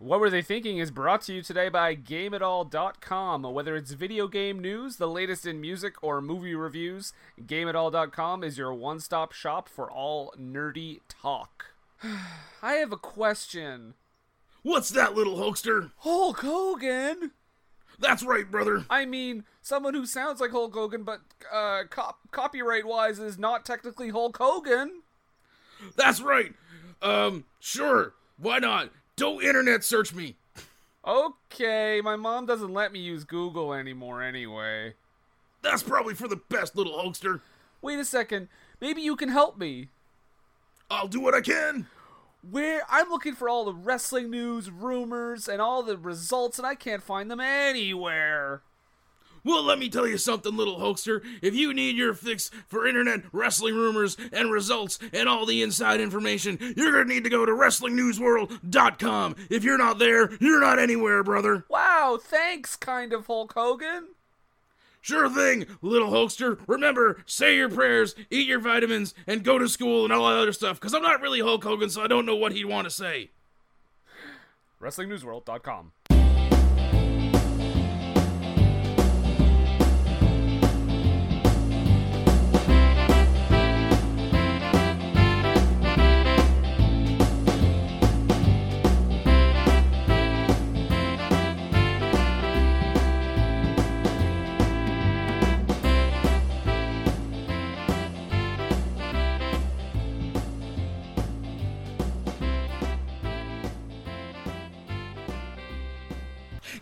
What Were They Thinking is brought to you today by GameItAll.com. Whether it's video game news, the latest in music, or movie reviews, GameItAll.com is your one stop shop for all nerdy talk. I have a question. What's that, little hoaxer? Hulk Hogan? That's right, brother. I mean, someone who sounds like Hulk Hogan, but uh, cop- copyright wise is not technically Hulk Hogan. That's right. Um, sure. Why not? Don't internet search me. Okay, my mom doesn't let me use Google anymore anyway. That's probably for the best, little hoaxer. Wait a second. Maybe you can help me. I'll do what I can. Where I'm looking for all the wrestling news, rumors, and all the results, and I can't find them anywhere. Well, let me tell you something, little hoaxer. If you need your fix for internet wrestling rumors and results and all the inside information, you're going to need to go to WrestlingNewsWorld.com. If you're not there, you're not anywhere, brother. Wow, thanks, kind of Hulk Hogan. Sure thing, little hoaxer. Remember, say your prayers, eat your vitamins, and go to school and all that other stuff, because I'm not really Hulk Hogan, so I don't know what he'd want to say. WrestlingNewsWorld.com.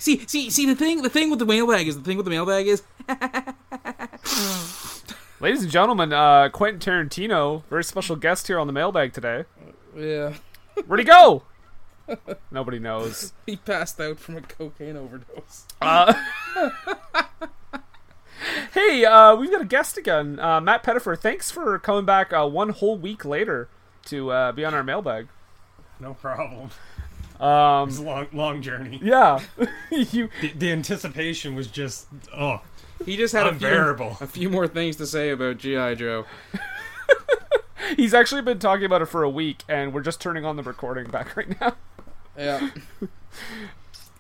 See, see, see. The thing, the thing with the mailbag is the thing with the mailbag is Ladies and gentlemen, uh, Quentin Tarantino, very special guest here on the mailbag today. yeah. Where'd he go? Nobody knows. He passed out from a cocaine overdose. Uh, hey, uh, we've got a guest again, uh, Matt Pettifer. Thanks for coming back uh, one whole week later to uh, be on our mailbag. No problem. Um, It's a long, long journey. yeah, you. The, the anticipation was just oh, He just had a few, Unbearable. a few more things to say about GI Joe. He's actually been talking about it for a week, and we're just turning on the recording back right now. Yeah,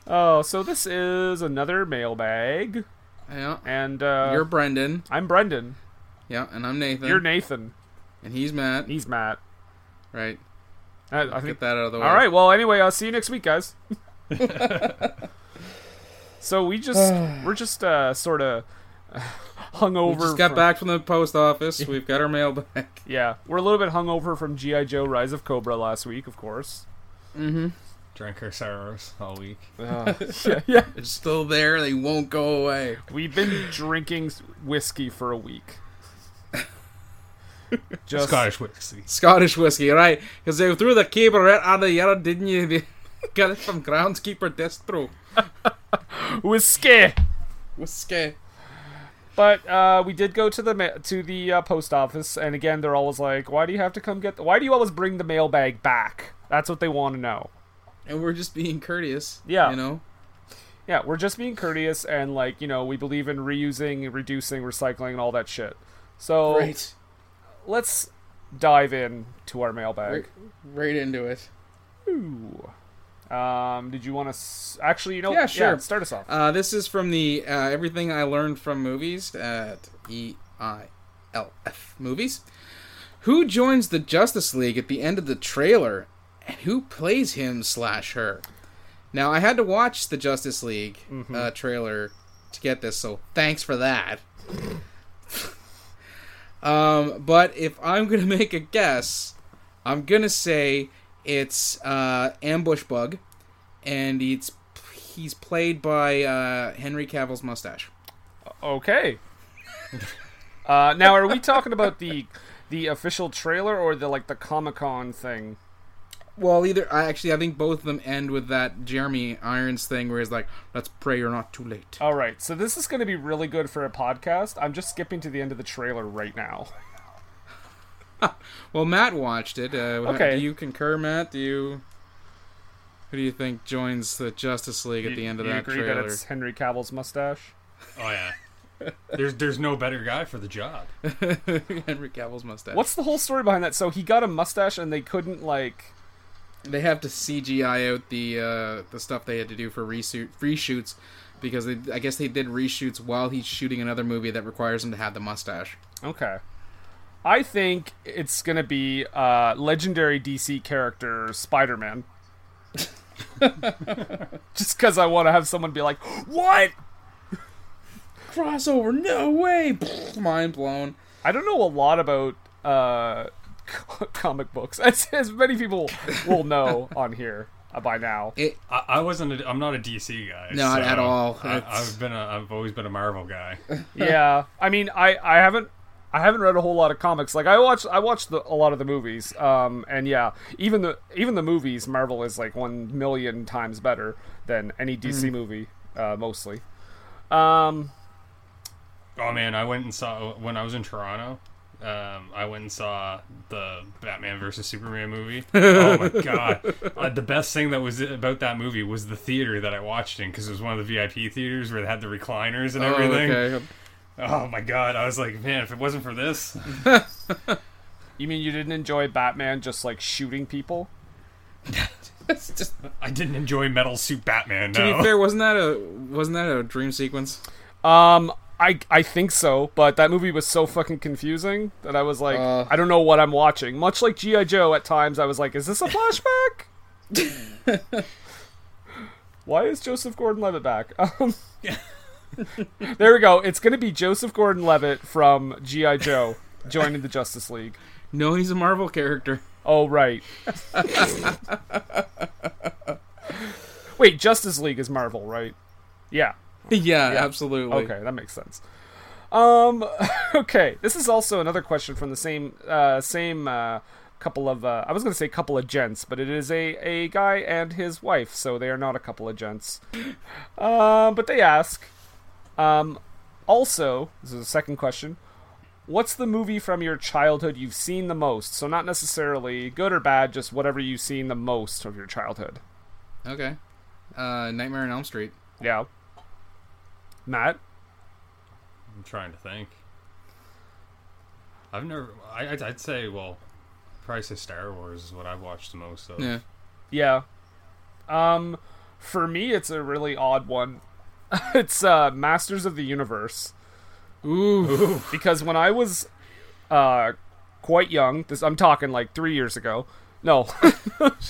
Oh, so this is another mailbag, yeah. and uh, You're Brendan. I'm Brendan. Yeah, and I'm Nathan. You're Nathan. and he's Matt. He's Matt. Right. I, I Get think. that out of the way. All right. Well, anyway, I'll see you next week, guys. so we just we're just uh, sort of hungover. We just got from- back from the post office. We've got our mail back. Yeah, we're a little bit hungover from GI Joe: Rise of Cobra last week, of course. Mm-hmm. drank our sorrows all week. yeah, yeah. They're still there. They won't go away. We've been drinking whiskey for a week. Just Scottish whiskey. Scottish whiskey, right? Because they threw the cable right out of the yard, didn't you? They got it from groundskeeper Destro. whiskey. Whiskey. But uh, we did go to the ma- to the uh, post office, and again, they're always like, "Why do you have to come get? The- Why do you always bring the mailbag back?" That's what they want to know. And we're just being courteous. Yeah. You know? Yeah, we're just being courteous, and like you know, we believe in reusing, reducing, recycling, and all that shit. So Right. Let's dive in to our mailbag. Right, right into it. Ooh. Um, did you want to s- actually? You know, Yeah, sure. start us off. Uh, this is from the uh, Everything I Learned from Movies at E I L F Movies. Who joins the Justice League at the end of the trailer, and who plays him slash her? Now I had to watch the Justice League Mm-hmm. uh, trailer to get this, so thanks for that. Um, but if I'm gonna make a guess, I'm gonna say it's uh, Ambush Bug, and it's he's played by uh, Henry Cavill's mustache. Okay. uh, now, are we talking about the the official trailer or the like the Comic Con thing? Well, either I actually I think both of them end with that Jeremy Irons thing where he's like, "Let's pray you're not too late." All right, so this is going to be really good for a podcast. I'm just skipping to the end of the trailer right now. Well, Matt watched it. Uh, Okay. Do you concur, Matt? Do you? Who do you think joins the Justice League at the end of you that agree trailer? that it's Henry Cavill's mustache? Oh yeah. There's there's no better guy for the job. Henry Cavill's mustache. What's the whole story behind that? So he got a mustache and they couldn't like. They have to CGI out the uh, the stuff they had to do for reshoot, reshoots because they, I guess they did reshoots while he's shooting another movie that requires him to have the mustache. Okay. I think it's gonna be uh, legendary DC character Spider Man. Just because I want to have someone be like, "What?" Crossover? No way! Mind blown. I don't know a lot about uh, comic books, as, as many people will know on here uh, by now. It I, I wasn't. A, I'm not a DC guy. Not so at all. I, I've been. A, I've always been a Marvel guy. yeah, I mean, I, I haven't I haven't read a whole lot of comics. Like I watched I watched the, a lot of the movies. Um, and yeah, even the even the movies, Marvel is like one million times better than any DC movie, uh, mostly. Um, Oh man, I went and saw when I was in Toronto. Um, I went and saw the Batman versus Superman movie. Oh my god! Uh, the best thing that was about that movie was the theater that I watched in because it was one of the VIP theaters where they had the recliners and oh, everything. okay. Oh my god! I was like, man, if it wasn't for this, you mean you didn't enjoy Batman just like shooting people? Just I didn't enjoy Metal Suit Batman. to be fair, wasn't that a wasn't that a dream sequence? Um, I I think so, but that movie was so fucking confusing that I was like, Uh. I don't know what I'm watching. Much like GI Joe, at times I was like, is this a flashback? Why is Joseph Gordon-Levitt back? Um, there we go. It's gonna be Joseph Gordon-Levitt from GI Joe joining the Justice League. No, he's a Marvel character. Oh right. Wait, Justice League is Marvel, right? Yeah. yeah, absolutely. Okay, that makes sense. Um, okay, this is also another question from the same uh, same uh, couple of uh, I was gonna say couple of gents, but it is a a guy and his wife, so they are not a couple of gents. Um, but they ask. Um, also, this is a second question. What's the movie from your childhood you've seen the most? So not necessarily good or bad, just whatever you've seen the most of your childhood. Okay. Uh, Nightmare on Elm Street. Yeah. Matt. I'm trying to think. I've never. I, I'd, I'd say, well, probably say Star Wars is what I've watched the most of. Yeah. Yeah. Um for me it's a really odd one. it's uh Masters of the Universe Ooh. because when I was uh quite young, this I'm talking like 3 years ago. No.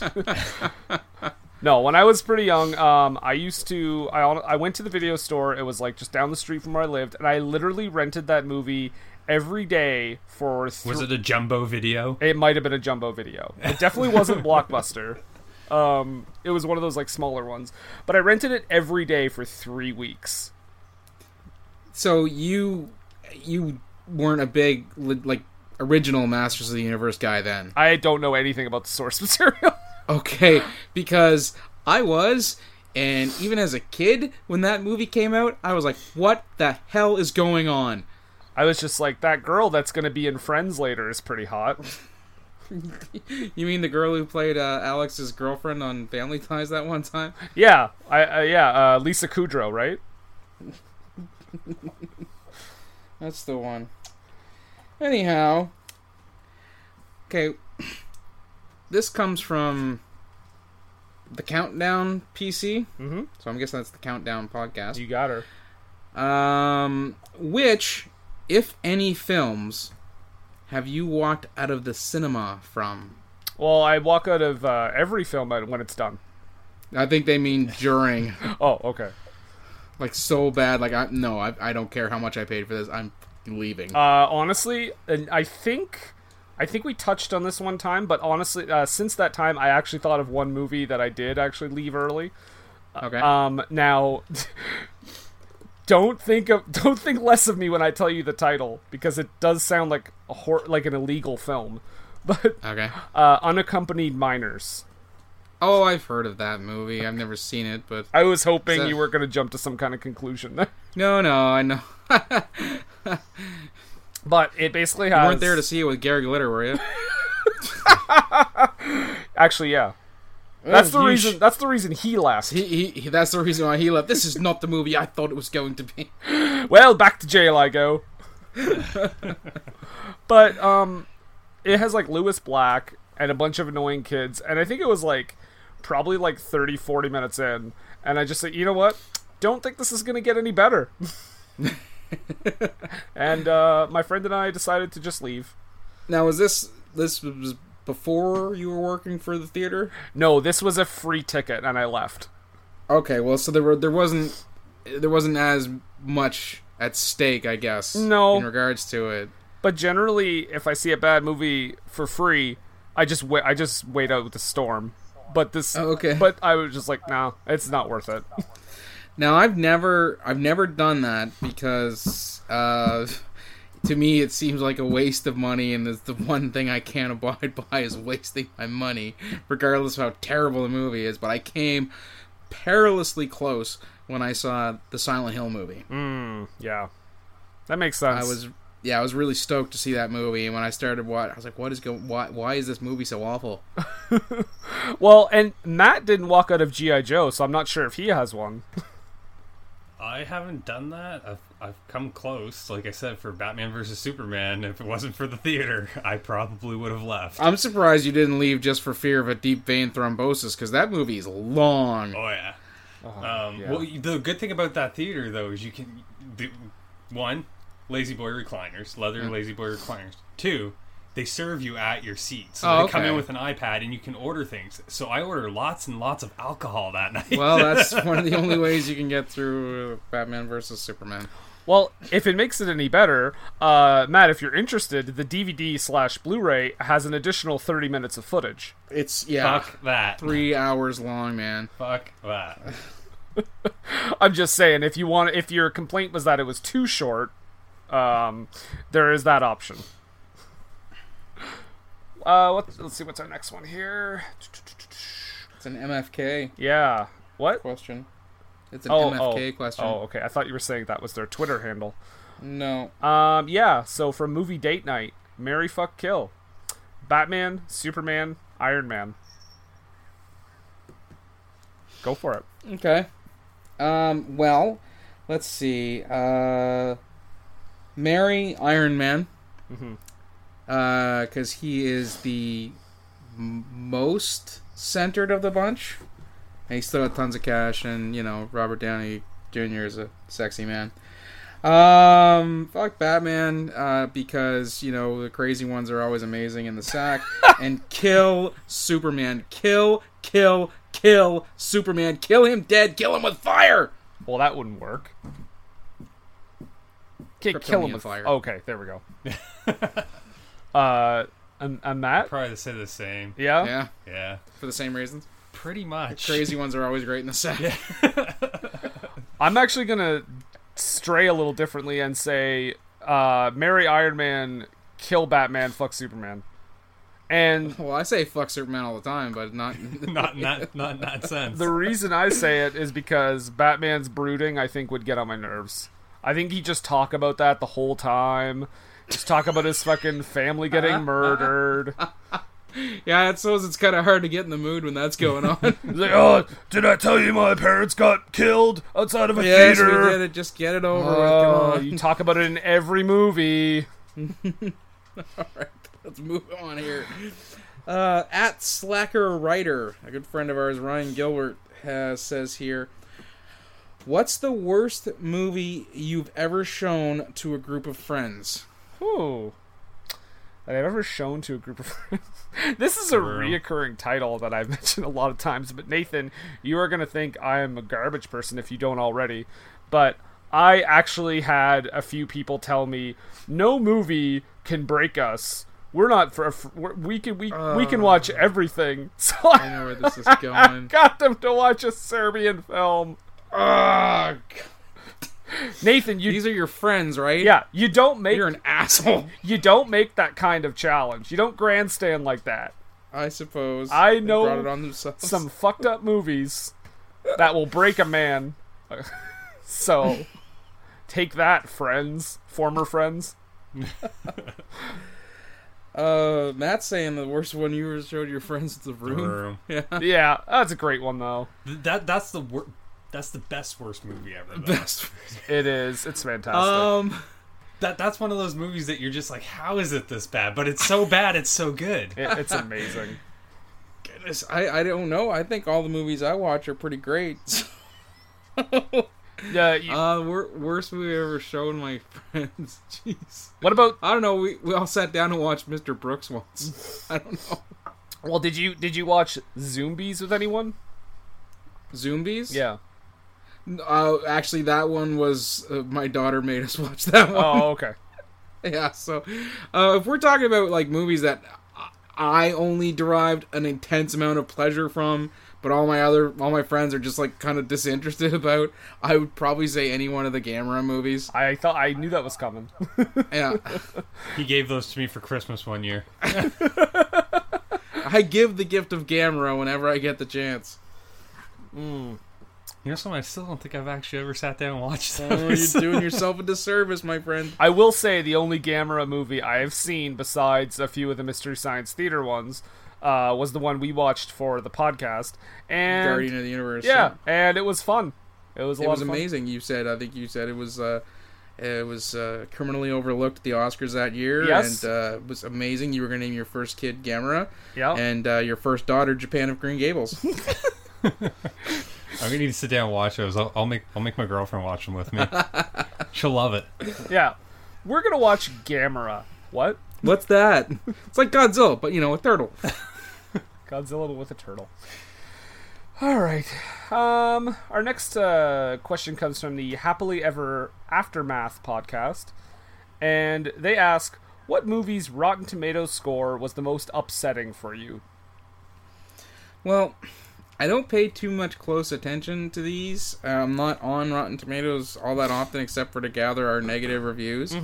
no, when I was pretty young, um I used to I I went to the video store. It was like just down the street from where I lived and I literally rented that movie every day for thr- Was it a jumbo video? it might have been a jumbo video. It definitely wasn't Blockbuster. Um, it was one of those like smaller ones. But I rented it every day for three weeks. So you you weren't a big like original Masters of the Universe guy then? I don't know anything about the source material. Okay, because I was, and even as a kid when that movie came out, I was like, "What the hell is going on?" I was just like, that girl that's gonna be in Friends later is pretty hot. You mean the girl who played uh, Alex's girlfriend on Family Ties that one time? Yeah, I uh, yeah, uh, Lisa Kudrow, right? That's the one. Anyhow, okay, this comes from the Countdown PC. Mm-hmm. So I'm guessing that's the Countdown podcast. You got her. Um, which, if any films, have you walked out of the cinema from? Well, I walk out of uh, every film when it's done. I think they mean during. Oh, okay. like so bad. Like I no, I, I don't care how much I paid for this. I'm leaving. Uh, honestly, and I think I think we touched on this one time, but honestly, uh, since that time, I actually thought of one movie that I did actually leave early. okay. Um, now, don't think of don't think less of me when I tell you the title because it does sound like a hor- like an illegal film. But okay. uh, unaccompanied minors. Oh, I've heard of that movie. I've never seen it, but I was hoping So- you were going to jump to some kind of conclusion there. no, no, I know. But it basically You weren't there to see it with Gary Glitter, were you? Actually, yeah. That's the reason. sh- That's the reason he left. He, he, he, that's the reason why he left. This is not the movie I thought it was going to be. Well, back to jail I go. but um, it has like Lewis Black and a bunch of annoying kids, and I think it was like probably like 30, 40 minutes in, and I just said, you know what? Don't think this is gonna get any better. and uh, my friend and I decided to just leave. Now, was this this was before you were working for the theater? No, this was a free ticket, and I left. Okay, well, so there were there wasn't there wasn't as much at stake, I guess. No. in regards to it. But generally, if I see a bad movie for free, I just wait. I just wait out the storm. But this, Oh, okay. But I was just like, no, it's not worth it. Now, I've never I've never done that because uh, to me it seems like a waste of money, and it's the one thing I can't abide by is wasting my money, regardless of how terrible the movie is. But I came perilously close when I saw the Silent Hill movie. yeah, that makes sense. I was yeah, I was really stoked to see that movie, and when I started what I was like, what is going? Why why is this movie so awful? well, and Matt didn't walk out of GI Joe, so I'm not sure if he has one. I haven't done that. I've, I've come close. Like I said, for Batman versus Superman, if it wasn't for the theater, I probably would have left. I'm surprised you didn't leave just for fear of a deep vein thrombosis because that movie is long. Oh yeah. um, yeah. Well, the good thing about that theater though is you can do one, La-Z-Boy recliners, leather Mm. La-Z-Boy recliners. Two, they serve you at your seat, so Oh, they come in with an iPad and you can order things. So I order lots and lots of alcohol that night. Well, that's one of the only ways you can get through Batman versus Superman. Well, if it makes it any better, uh, Matt, if you're interested, the DVD slash Blu-ray has an additional 30 minutes of footage. It's yeah, fuck that. three hours long, man. Fuck that. I'm just saying, if you want, if your complaint was that it was too short, um, there is that option. Uh, what, let's see what's our next one here. It's an MFK Yeah, what? question. It's an Oh, MFK oh, question. Oh, okay. I thought you were saying that was their Twitter handle. No, Um, yeah. So from movie date night, Mary fuck kill, Batman, Superman, Iron Man. Go for it. okay. Um, well, let's see. Uh, marry Iron Man. Because he is the m- most centered of the bunch. And he's still got tons of cash, and you know Robert Downey Jr. is a sexy man. Um, fuck Batman, uh, because you know the crazy ones are always amazing in the sack, and kill Superman, kill, kill, kill Superman, kill him dead, kill him with fire. Well, that wouldn't work. Kill him with fire. Okay, there we go. uh, and, and Matt. Probably say the same. Yeah. Yeah, Yeah. for the same reasons. Pretty much. Crazy ones are always great in the sack. I'm actually gonna stray a little differently and say, uh, marry Iron Man, kill Batman, fuck Superman, and Well, I say fuck Superman all the time, but not. Not not not in that sense. the reason I say it is because Batman's brooding, I think, would get on my nerves. I think he'd just talk about that the whole time. Just talk about his fucking family getting murdered. yeah, I suppose it's kind of hard to get in the mood when that's going on. He's like, oh, did I tell you my parents got killed outside of a yes, we theater? did it. Just get it over with. Oh, Come on. you talk about it in every movie. All right, let's move on here. Uh, at Slacker Writer, a good friend of ours, Ryan Gilbert, has says here, "What's the worst movie you've ever shown to a group of friends?" Ooh. that I've ever shown to a group of friends. this is a reoccurring title that I've mentioned a lot of times, but Nathan, you are going to think I am a garbage person if you don't already. But I actually had a few people tell me no movie can break us. We're not for, we're, we can we we can watch oh. everything. So I know where this is going. got them to watch a Serbian film. Ugh. Nathan, you These are your friends, right? yeah, you don't make You're an asshole. you don't make that kind of challenge. You don't grandstand like that. I suppose. I know brought it on. Some fucked up movies that will break a man. so take that, friends, former friends. Uh, Matt's saying the worst one you ever showed your friends is the room. Room. Yeah. Yeah, that's a great one though. Th- That that's the wor- that's the best worst movie ever. Though. Best. It is. It's fantastic. Um. That that's one of those movies that you're just like, how is it this bad? But it's so bad, it's so good. It- it's amazing. Goodness, I I don't know. I think all the movies I watch are pretty great. Yeah. You, uh, wor- worst movie I ever shown my friends. Jeez. what about? I don't know. We we all sat down and watched Mr. Brooks once. I don't know. Well, did you did you watch Zombies with anyone? Zombies. Yeah. Uh, actually, that one was uh, my daughter made us watch that one. Oh, okay. Yeah, so uh, if we're talking about like movies that I only derived an intense amount of pleasure from, but all my other all my friends are just like kind of disinterested about, I would probably say any one of the Gamera movies. I thought I knew that was coming. Yeah, He gave those to me for Christmas one year. I give the gift of Gamera whenever I get the chance. You know something? I still don't think I've actually ever sat down and watched Oh, those. you're doing yourself a disservice, my friend. I will say the only Gamera movie I have seen besides a few of the Mystery Science Theater ones uh, was the one we watched for the podcast. And Guardian of the Universe. yeah, and it was fun. It was a it lot was of fun. amazing. You said, I think you said it was. Uh, it was uh, criminally overlooked at the Oscars that year, Yes. and uh, it was amazing. You were going to name your first kid Gamera, Yeah. and uh, your first daughter Japan of Green Gables. I'm gonna need to sit down and watch those. I'll, I'll make I'll make my girlfriend watch them with me. She'll love it. yeah. We're gonna watch Gamera. What? What's that? It's like Godzilla, but you know, a turtle. Godzilla with a turtle. All right. Um, our next uh, question comes from the Happily Ever Aftermath podcast, and they ask, "What movie's Rotten Tomatoes score was the most upsetting for you?" Well, I don't pay too much close attention to these. Uh, I'm not on Rotten Tomatoes all that often, except for to gather our negative reviews.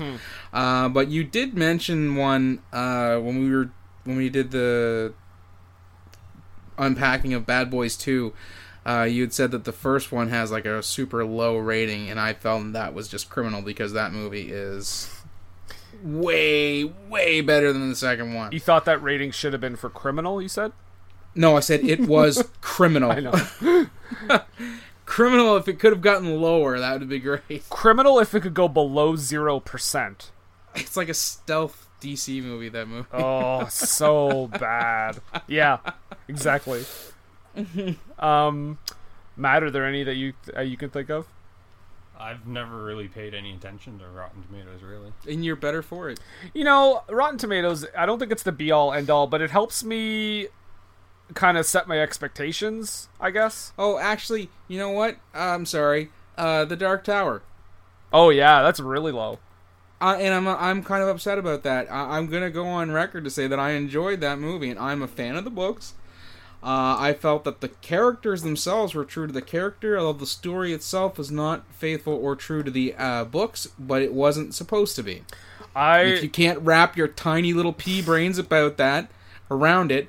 Uh, but you did mention one uh, when we were when we did the unpacking of Bad Boys Two. Uh, you had said that the first one has like a super low rating, and I felt that was just criminal because that movie is way, way better than the second one. You thought that rating should have been for criminal? You said. No, I said it was criminal. I know. criminal if it could have gotten lower that would be great criminal if it could go below zero percent. it's like a stealth dc movie that movie Oh, so bad. Yeah, exactly. Um, Matt, are there any that you uh, you can think of? I've never really paid any attention to Rotten Tomatoes, really. and you're better for it You know, Rotten Tomatoes. I don't think it's the be all end all, but it helps me kind of set my expectations. I guess. oh actually you know what i'm sorry uh the dark tower Oh yeah, that's really low. uh, and I'm I'm kind of upset about that. I, I'm gonna go on record to say that I enjoyed that movie, and I'm a fan of the books. Uh, I felt that the characters themselves were true to the character, although the story itself was not faithful or true to the uh, books, but it wasn't supposed to be. I if you can't wrap your tiny little pea brains about that around it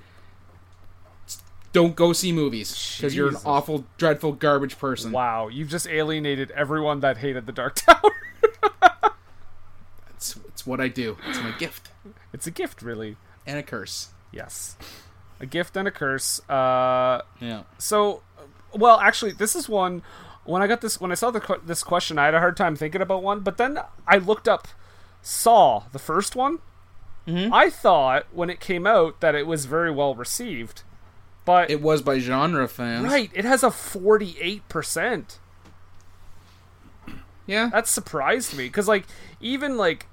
don't go see movies because you're an awful dreadful garbage person. Wow, you've just alienated everyone that hated the Dark Tower. it's, it's what i do. It's my gift. It's a gift, really. and a curse. Yes, a gift and a curse. Uh, yeah. so well actually this is one when i got this when i saw the, this question i had a hard time thinking about one but then i looked up saw the first one. I thought when it came out that it was very well received but it was by genre fans right it has a 48% yeah that surprised me because like even like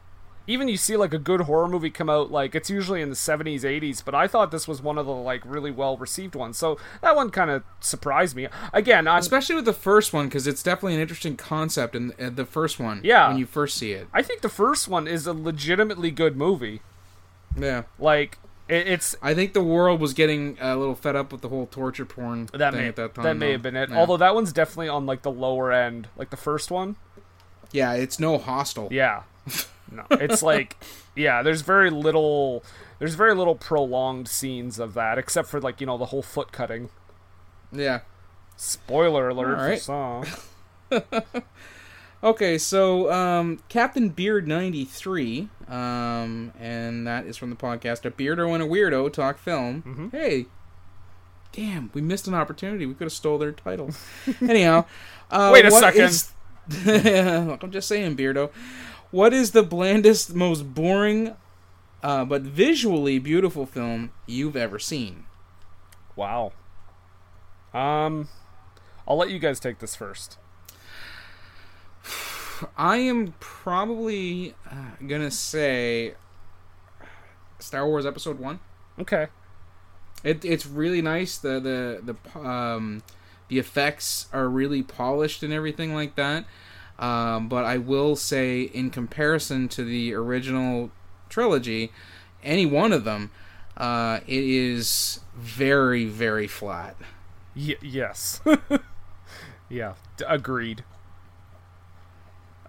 even you see like a good horror movie come out like it's usually in the 70s 80s but i thought this was one of the like really well received ones so that one kind of surprised me again i'm Especially with the first one, because it's definitely an interesting concept in in the first one. Yeah. When you first see it. i think the first one is a legitimately good movie Yeah. like it, it's I think the world was getting a little fed up with the whole torture porn that thing may at that time. that may though. have been it Yeah. although that one's definitely on like the lower end like the first one yeah, it's no Hostel. Yeah. No. It's like yeah, there's very little there's very little prolonged scenes of that except for like, you know, the whole foot cutting. Yeah. Spoiler alert All right. for Saw. Okay, so um, Captain Beard ninety three, um, and that is from the podcast A Beardo and a Weirdo Talk Film. Mm-hmm. Hey, damn, we missed an opportunity. We could have stole their title. Anyhow, uh, Wait a what second. is- I'm just saying, Beardo. What is the blandest, most boring, uh, but visually beautiful film you've ever seen? Wow. Um I'll let you guys take this first. I am probably uh, gonna say Star Wars Episode One. Okay. It, it's really nice. The the the um, the effects are really polished and everything like that. Um, but I will say, in comparison to the original trilogy, any one of them, uh, it is very very flat. Y- yes. yeah, d- agreed.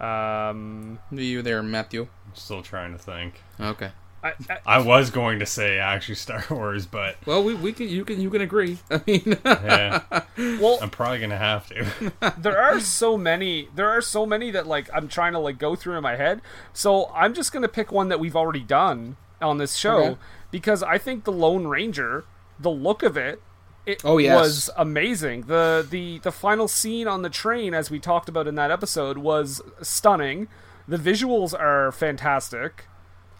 Um You there, Matthew? I'm still trying to think. Okay. I, I, I was going to say actually Star Wars, but Well, we, we can you can you can agree. I mean, yeah, well, I'm probably gonna have to. there are so many there are so many that like i'm trying to like go through in my head so i'm just gonna pick one that we've already done on this show Okay. because i think the lone ranger the look of it it Oh, yes. was amazing the the the final scene on the train as we talked about in that episode was stunning the visuals are fantastic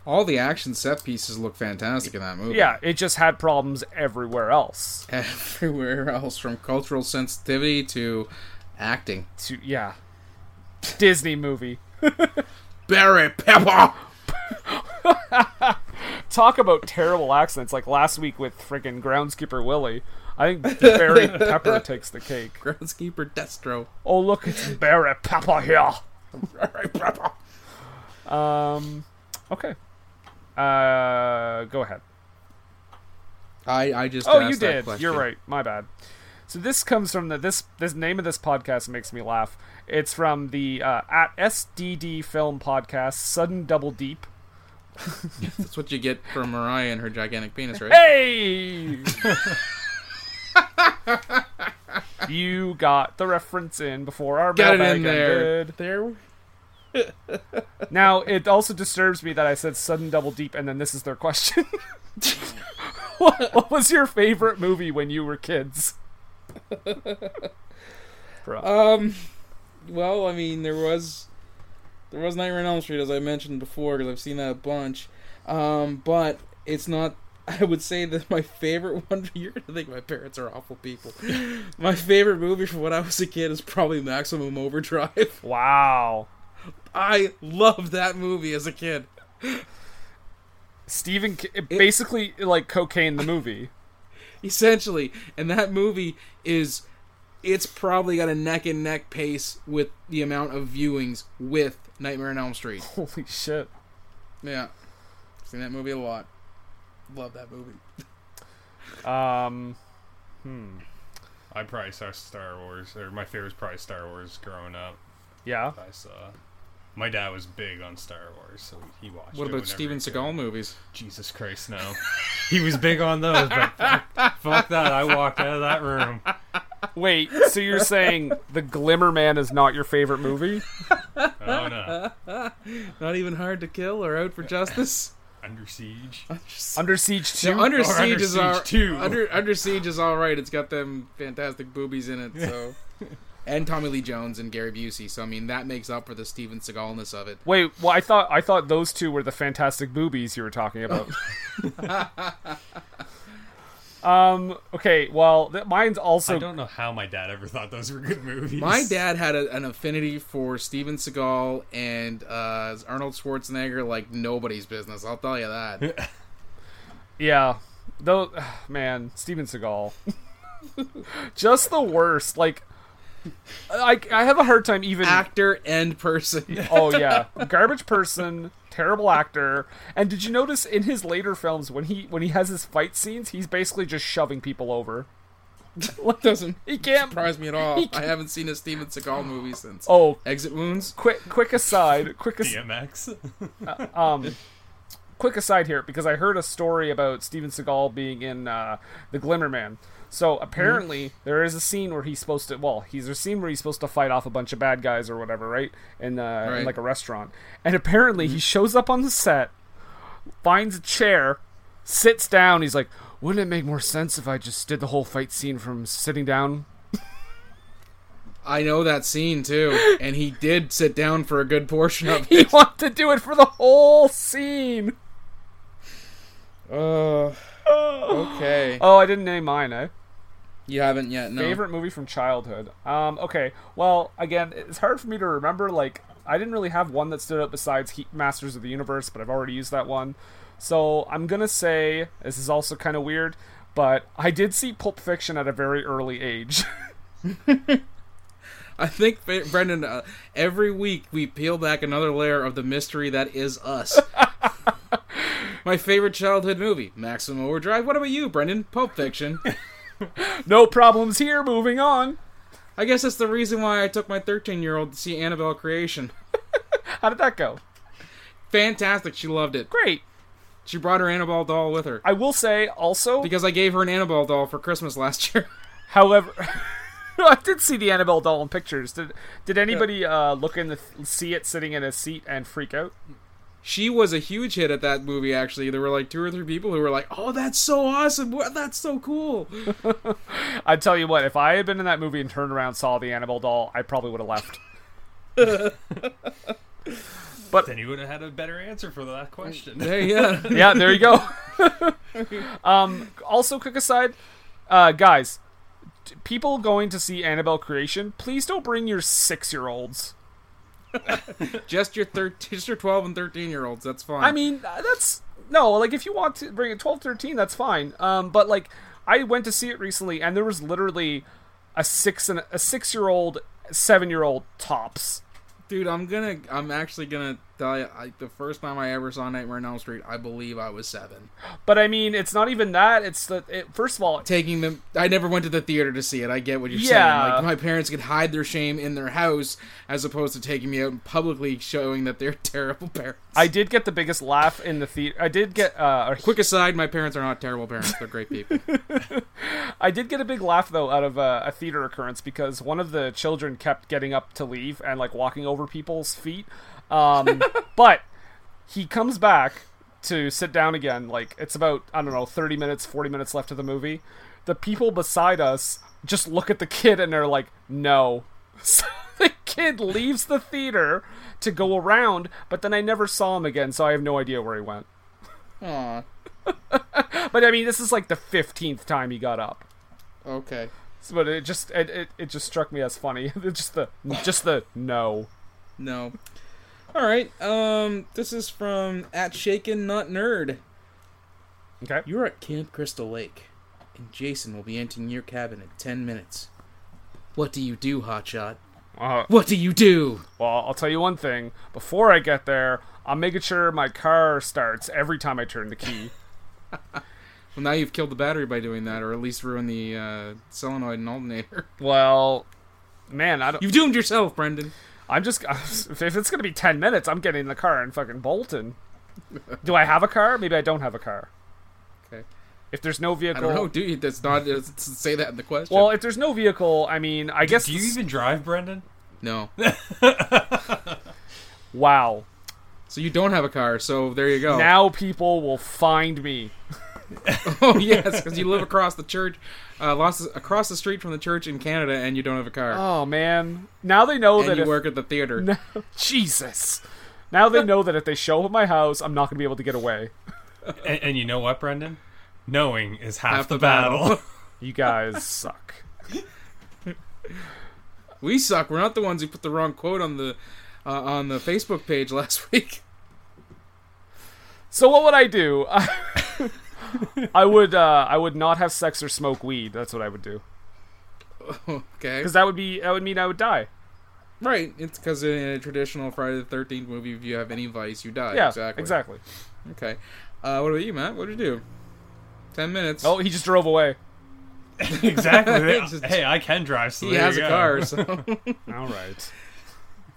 all the action set pieces look fantastic in that movie. yeah it just had problems everywhere else everywhere else from cultural sensitivity to acting. to yeah disney movie Barry Pepper. talk about terrible accents like last week with friggin' groundskeeper willie i think barry pepper takes the cake Groundskeeper Destro. oh look it's barry pepper here Barry Pepper. um okay uh go ahead I I just oh you did question. you're right my bad so this comes from the this this name of this podcast makes me laugh it's from the uh, at sdd film podcast sudden double deep That's what you get from Mariah and her gigantic penis, right? Hey! you got the reference in before our Got it in there. ended. There. Now it also disturbs me that I said sudden double deep, and then this is their question. what, what was your favorite movie when you were kids? Um. Well, I mean, there was there was Nightmare on Elm Street, as I mentioned before, because I've seen that a bunch. Um, but it's not. I would say that my favorite one. You're gonna think my parents are awful people. my favorite movie from when I was a kid is probably Maximum Overdrive. wow. I loved that movie as a kid. Stephen, K- basically like cocaine the movie. essentially and that movie is it's probably got a neck and neck pace with the amount of viewings with nightmare on elm street Holy shit. yeah seen that movie a lot love that movie Um, hmm. I probably saw Star Wars, or my favorite was probably Star Wars growing up. yeah. I saw. My dad was big on Star Wars, so he watched. what it about steven seagal movies Jesus Christ, no. he was big on those, but fuck, fuck that. I walked out of that room. Wait, so you're saying The Glimmer Man is not your favorite movie? Oh no. not even hard to kill or out for justice Under Siege. Under Siege 2? no, under siege Under is Siege all, 2. under under siege is all right it's got them fantastic boobies in it so and tommy lee jones and gary busey so i mean that makes up for the steven seagalness of it Wait, well, I thought I thought those two were the fantastic boobies you were talking about. Um. Okay. Well, th- mine's also. I don't know how my dad ever thought those were good movies. My dad had a, an affinity for Steven Seagal and uh, Arnold Schwarzenegger like nobody's business. I'll tell you that. Yeah. Though, man, Steven Seagal. Just the worst. Like, I, I have a hard time even. Actor and person. Oh yeah, garbage person, terrible actor. And did you notice in his later films when he when he has his fight scenes, he's basically just shoving people over. What doesn't He can't. surprise me at all. I haven't seen a Steven Seagal movie since Oh, Exit Wounds. quick quick aside, quick as, DMX. um quick aside here because I heard a story about Steven Seagal being in uh, the Glimmer Man. So apparently there is a scene where he's supposed to well, he's a scene where he's supposed to fight off a bunch of bad guys or whatever, right? In, uh, in like a restaurant. And apparently he shows up on the set, finds a chair, sits down, he's like, "Wouldn't it make more sense if I just did the whole fight scene from sitting down?" I know that scene too, and he did sit down for a good portion of it. He wanted to do it for the whole scene. Uh, okay, Oh, I didn't name mine, eh? You haven't yet. No. Favorite movie from childhood. Um, okay. Well, again, it's hard for me to remember. Like, I didn't really have one that stood out besides Heat Masters of the Universe, but I've already used that one. So I'm gonna say this is also kind of weird, but I did see Pulp Fiction at a very early age. I think Brendan. Uh, every week we peel back another layer of the mystery that is us. My favorite childhood movie, Maximum Overdrive. What about you, Brendan? Pulp Fiction. no problems here. Moving on. I guess that's the reason why I took my 13 year old to see Annabelle Creation. How did that go? Fantastic. She loved it. Great. She brought her Annabelle doll with her. I will say also, Because I gave her an Annabelle doll for Christmas last year. however. I did see the Annabelle doll in pictures. Did Did anybody uh, look in the see it sitting in a seat and freak out? She was a huge hit at that movie, actually. There were like two or three people who were like, oh, that's so awesome. What? That's so cool. I'd tell you what, if I had been in that movie and turned around saw the Annabelle doll, I probably would have left. But then you would have had a better answer for that question. Hey, yeah. yeah, there you go. um, also, quick aside, uh, guys, people going to see Annabelle Creation, please don't bring your six-year-olds. just your thir- just your 12 and 13 year olds. That's fine. I mean, uh, that's no, like if you want to bring a 12, 13, that's fine. Um, but like, I went to see it recently, and there was literally a six and a six-year-old, seven-year-old tops. dude, I'm gonna, I'm actually gonna tell you, I, the first time I ever saw Nightmare on Elm Street, I believe I was seven. But I mean, it's not even that. It's the It, first of all, Taking them, I never went to the theater to see it. I get what you're Yeah. saying. Like my parents could hide their shame in their house, as opposed to taking me out and publicly showing that they're terrible parents. I did get the biggest laugh in the theater. I did get uh, a Quick aside, my parents are not terrible parents. They're great people. I did get a big laugh though out of uh, a theater occurrence because one of the children kept getting up to leave and like walking over people's feet. Um, but he comes back to sit down again. Like it's about I don't know thirty minutes, forty minutes left of the movie. The people beside us just look at the kid and they're like, "No." So the kid leaves the theater to go around, but then I never saw him again, so I have no idea where he went. Aw, But I mean, this is like the fifteenth time he got up. okay. but it just it, it, it just struck me as funny. Just the just the no. No. All right. Um, this is from at Shaken Not Nerd. Okay. You're at Camp Crystal Lake, and Jason will be entering your cabin in ten minutes. What do you do, Hotshot? Uh, What do you do? well, I'll tell you one thing. Before I get there, I'm making sure my car starts every time I turn the key. Well, now you've killed the battery by doing that, or at least ruined the uh, solenoid and alternator. well, man, I don't. You've doomed yourself, Brendan. I'm just if it's gonna be ten minutes, I'm getting in the car and fucking bolting. Do I have a car? Maybe I don't have a car. Okay. If there's no I vehicle, don't know, do you? That's not it say that in the question. well, if there's no vehicle, I mean, I guess. Do you even drive, Brendan? no. wow. So you don't have a car. So there you go. Now people will find me. oh yes, because you live across the church, uh, across the street from the church in Canada, and you don't have a car, Oh man. Now they know and that you if work at the theater. No, Jesus. Now they know that if they show up at my house, I'm not going to be able to get away. And, and you know what, Brendan? knowing is half, Half the, the battle. battle. You guys suck. We suck. We're not the ones who put the wrong quote on the uh, on the Facebook page last week. So what would I do? I would uh, I would not have sex or smoke weed. That's what I would do. okay. Because that would be that would mean I would die. Right. It's because in a traditional Friday the Thirteenth movie, if you have any vice, you die. Yeah, Exactly. exactly. Okay. Uh, what about you, Matt? What did you do? Ten minutes. Oh, he just drove away. exactly. Hey, I can drive. So he has a go. car. So. All right.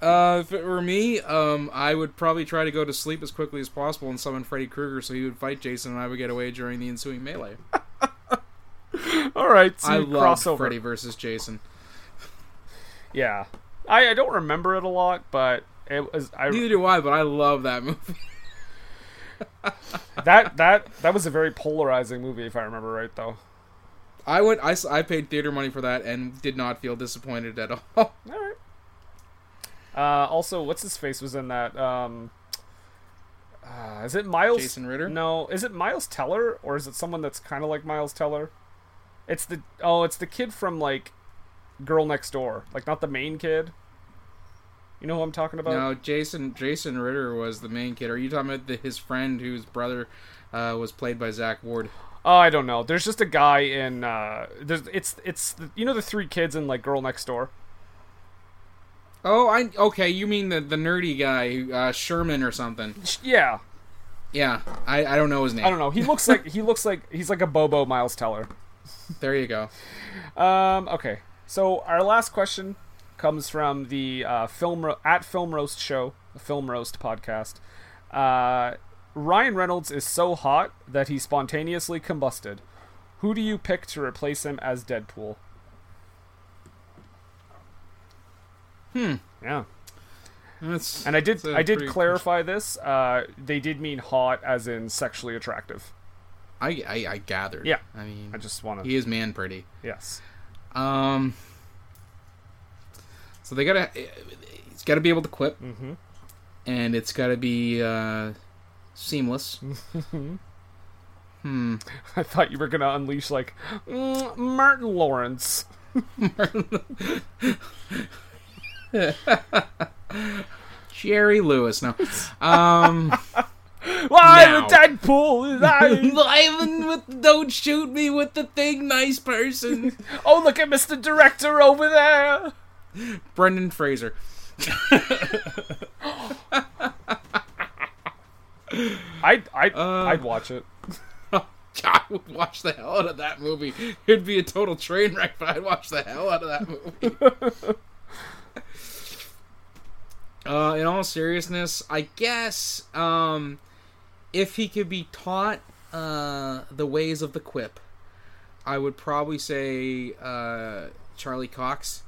Uh, if it were me, um, I would probably try to go to sleep as quickly as possible and summon Freddy Krueger so he would fight Jason and I would get away during the ensuing melee. All right. So I love. Freddy versus Jason. Yeah. I, I don't remember it a lot, but it was I Neither do I, but I love that movie. that that that was a very polarizing movie if I remember right though. I went. I, I paid theater money for that and did not feel disappointed at all. All right. Uh, also, what's his face was in that? Um, uh, is it Miles? Jason Ritter? No, is it Miles Teller or is it someone that's kind of like Miles Teller? It's the oh, it's the kid from like Girl Next Door, like not the main kid. You know who I'm talking about? no, Jason Jason Ritter was the main kid. Are you talking about the, his friend whose brother uh, was played by Zach Ward? Oh, I don't know. There's just a guy in. Uh, there's it's it's the, you know the three kids in like Girl Next Door. Oh, I okay. You mean the the nerdy guy, uh, Sherman or something? Yeah, Yeah, I, I don't know his name. I don't know. He looks like he looks like he's like a Bobo Miles Teller. There you go. Um, okay, so our last question comes from the uh, film ro- at Film Roast Show, the Film Roast podcast. Uh, Ryan Reynolds is so hot that he spontaneously combusted. Who do you pick to replace him as Deadpool? Hmm. Yeah, That's, and I did that's a I did pretty- clarify this. Uh, they did mean hot as in sexually attractive. I, I I gathered. Yeah. I mean, I just want to he is man pretty. yes. Um. So they gotta. It's gotta be able to quip, Mm-hmm. and it's gotta be uh, seamless. hmm. I thought you were gonna unleash like mm, Martin Lawrence. Jerry Lewis. No. Um. Why the Deadpool? Ivan with don't shoot me with the thing, nice person. oh, look at Mr. Director over there. Brendan Fraser. I'd I'd, Uh. I'd watch it. I would watch the hell out of that movie. It'd be a total train wreck, but I'd watch the hell out of that movie. Uh, in all seriousness, I guess um, if he could be taught uh, the ways of the quip, I would probably say uh, Charlie Cox.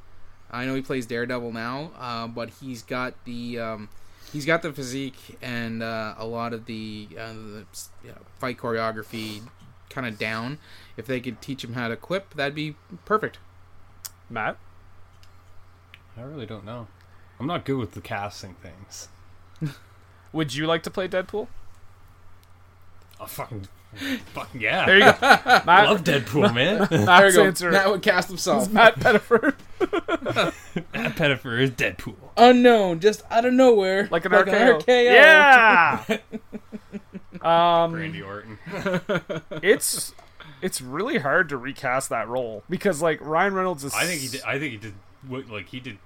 I know he plays Daredevil now, uh, but he's got the um, he's got the physique and uh, a lot of the, uh, the you know, fight choreography kind of down. If they could teach him how to quip, that'd be perfect. Matt. I really don't know. I'm not good with the casting things. Would you like to play Deadpool? Oh fucking, fucking yeah. There you go. I love Deadpool, man. There Matt's you go. answer Matt would cast himself. Matt Pettiford. Matt Pettifer is Deadpool. Unknown, just out of nowhere, Like an Like RKO. RKO. Yeah. um, Randy Orton. it's it's really hard to recast that role because like Ryan Reynolds is. I think he did. I think he did. what- Like he did,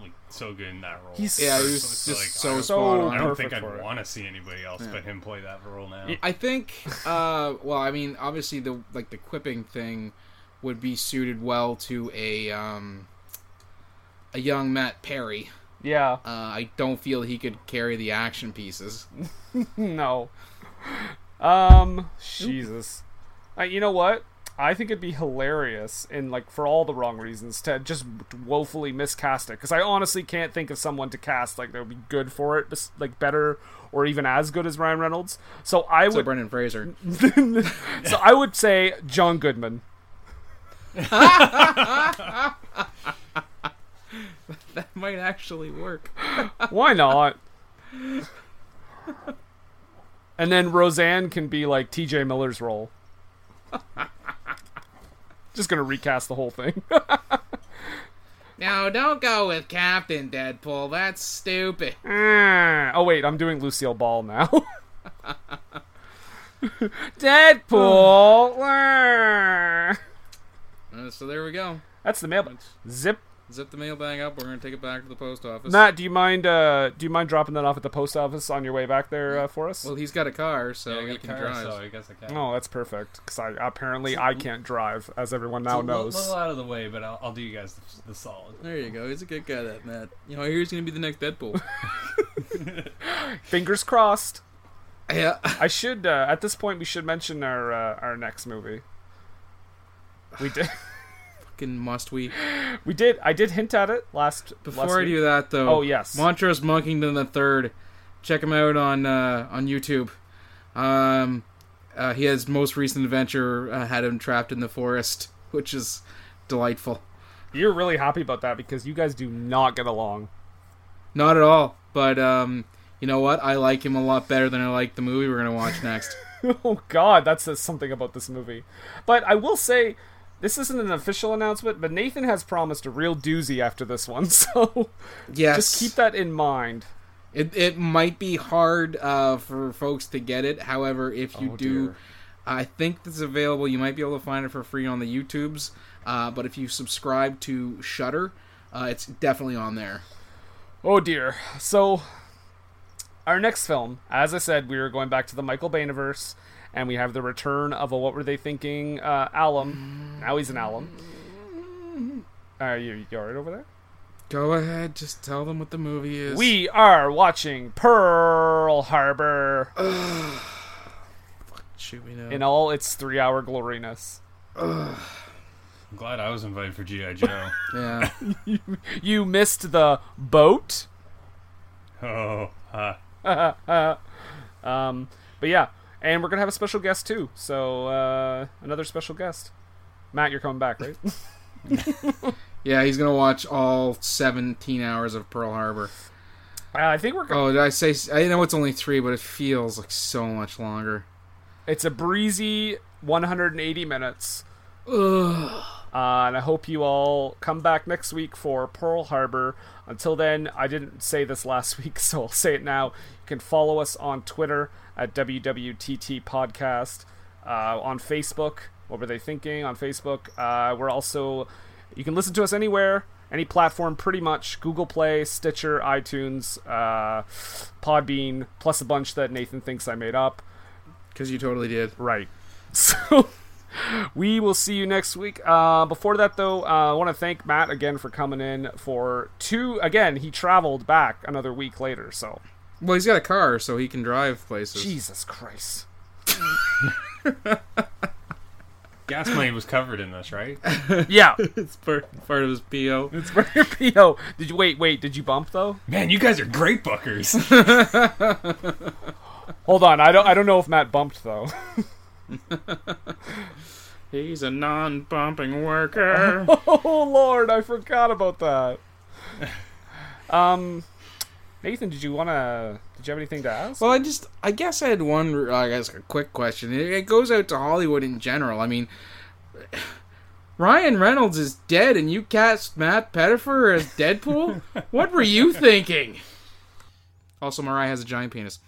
like so good in that role. He's Yeah, he was So, just like, so, I don't- spot so on. I don't think I'd want to see anybody else but him play that role now. I think, uh, well, I mean, obviously the like the quipping thing would be suited well to a um, a young Matt Perry. yeah. Uh, I don't feel he could carry the action pieces. No. Um, Jesus. Uh, you know what? I think it'd be hilarious, and like for all the wrong reasons, to just woefully miscast it. Because I honestly can't think of someone to cast like that would be good for it, bes- like better or even as good as Ryan Reynolds. So I So would, Brendan Fraser. so I would say John Goodman. that might actually work. Why not? and then Roseanne can be like T.J. Miller's role. Just gonna recast the whole thing. No, don't go with Captain Deadpool. That's stupid. oh wait, I'm doing Lucille Ball now. Deadpool. Uh, so there we go. That's the mailbag. Zip. Zip the mailbag up. We're gonna take it back to the post office. Matt, do you mind? Uh, do you mind dropping that off at the post office on your way back there uh, for us? well, he's got a car, so Yeah, he can car, drive. so I guess I can. Oh, that's perfect. Because I apparently I can't drive, as everyone now It's a little- knows. little out of the way, but I'll, I'll do you guys the, the solid. There you go. He's a good guy, that Matt. You know, I hear he's gonna be the next Deadpool. Fingers crossed. yeah. I should. Uh, at this point, we should mention our uh, our next movie. We did. Fucking must we? We did. I did hint at it last. Before last I do that, though. Oh, yes. Montrose Monkington the Third. Check him out on uh, on YouTube. Um, uh, he has most recent adventure uh, had him trapped in the forest, which is delightful. You're really happy about that because you guys do not get along. Not at all, but um, you know what? I like him a lot better than I like the movie we're gonna watch next. oh God, that says something about this movie. But I will say, this isn't an official announcement, but Nathan has promised a real doozy after this one, so yes, just keep that in mind. It it might be hard uh, for folks to get it. However, if you Oh, do, dear. I think this is available. You might be able to find it for free on the YouTubes. Uh, but if you subscribe to Shudder, uh, it's definitely on there. Oh dear. So, our next film, as I said, we are going back to the Michael Bayniverse, and we have the return of a what were they thinking? Uh, alum. Now he's an alum. Are you, you alright over there? Go ahead, just tell them what the movie is. We are watching Pearl Harbor shoot me now. in all its three-hour gloriness. I'm glad I was invited for GI Joe. yeah, You missed the boat. oh, uh, Um, but yeah, and we're gonna have a special guest too. So uh, another special guest. Matt, you're coming back, right? yeah, he's gonna watch all 17 hours of Pearl Harbor. Uh, I think we're. Go- Oh, did I say? I know it's only three, but it feels like so much longer. It's a breezy 180 minutes. Ugh. Uh, and I hope you all come back next week for Pearl Harbor. Until then, I didn't say this last week, so I'll say it now. You can follow us on Twitter at WWTT Podcast, uh, on Facebook. What were they thinking on Facebook? Uh, we're also, you can listen to us anywhere, any platform pretty much Google Play, Stitcher, iTunes, uh, Podbean, plus a bunch that Nathan thinks I made up. Because you totally did. Right. So we will see you next week. Uh, before that, though, uh, I want to thank Matt again for coming in for two. Again, he traveled back another week later. So Well, he's got a car, so he can drive places. Jesus Christ. gas money was covered in this, right? Yeah, It's part, part of his PO. it's for your PO. Did you wait? Wait, did you bump though? Man, you guys are great bookers. Hold on, I don't. I don't know if Matt bumped though. He's a non-bumping worker. oh Lord, I forgot about that. Um, Nathan, did you want to? Did you have anything to ask? well, I just, I guess I had one, I guess, a quick question. It, it goes out to Hollywood in general. I mean, Ryan Reynolds is dead, and you cast Matt Pettifer as Deadpool. what were you thinking? Also, Mariah has a giant penis.